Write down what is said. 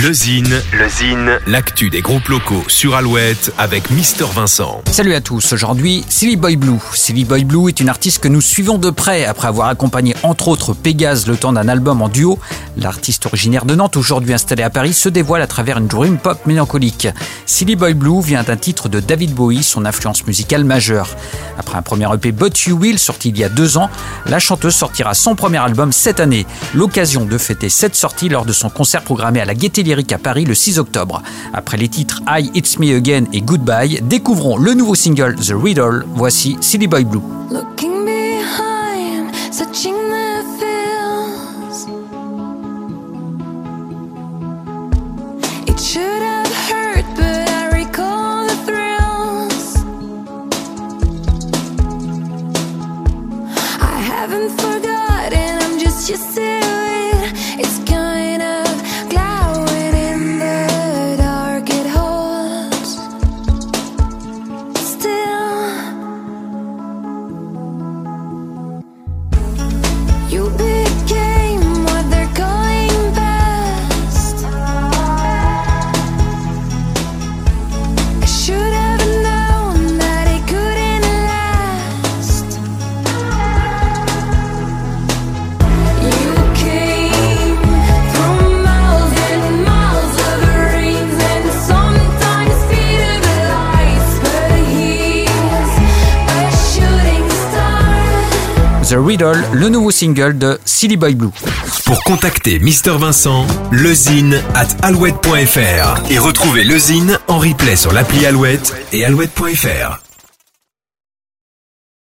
Le Zine, le Zine, l'actu des groupes locaux sur Alouette avec Mister Vincent. Salut à tous, aujourd'hui Silly Boy Blue. Silly Boy Blue est une artiste que nous suivons de près après avoir accompagné entre autres Pégase le temps d'un album en duo. L'artiste originaire de Nantes, aujourd'hui installée à Paris, se dévoile à travers une dream pop mélancolique. Silly Boy Blue vient d'un titre de David Bowie, son influence musicale majeure. Après un premier EP But You Will sorti il y a deux ans, la chanteuse sortira son premier album cette année. L'occasion de fêter cette sortie lors de son concert programmé à la Lyrique à Paris le 6 octobre. Après les titres I It's Me Again et Goodbye, découvrons le nouveau single The Riddle. Voici Silly Boy Blue. Riddle, le nouveau single de Silly Boy Blue. Pour contacter Mister Vincent, lezine at alouette.fr et retrouver le Zine en replay sur l'appli Alouette et alouette.fr.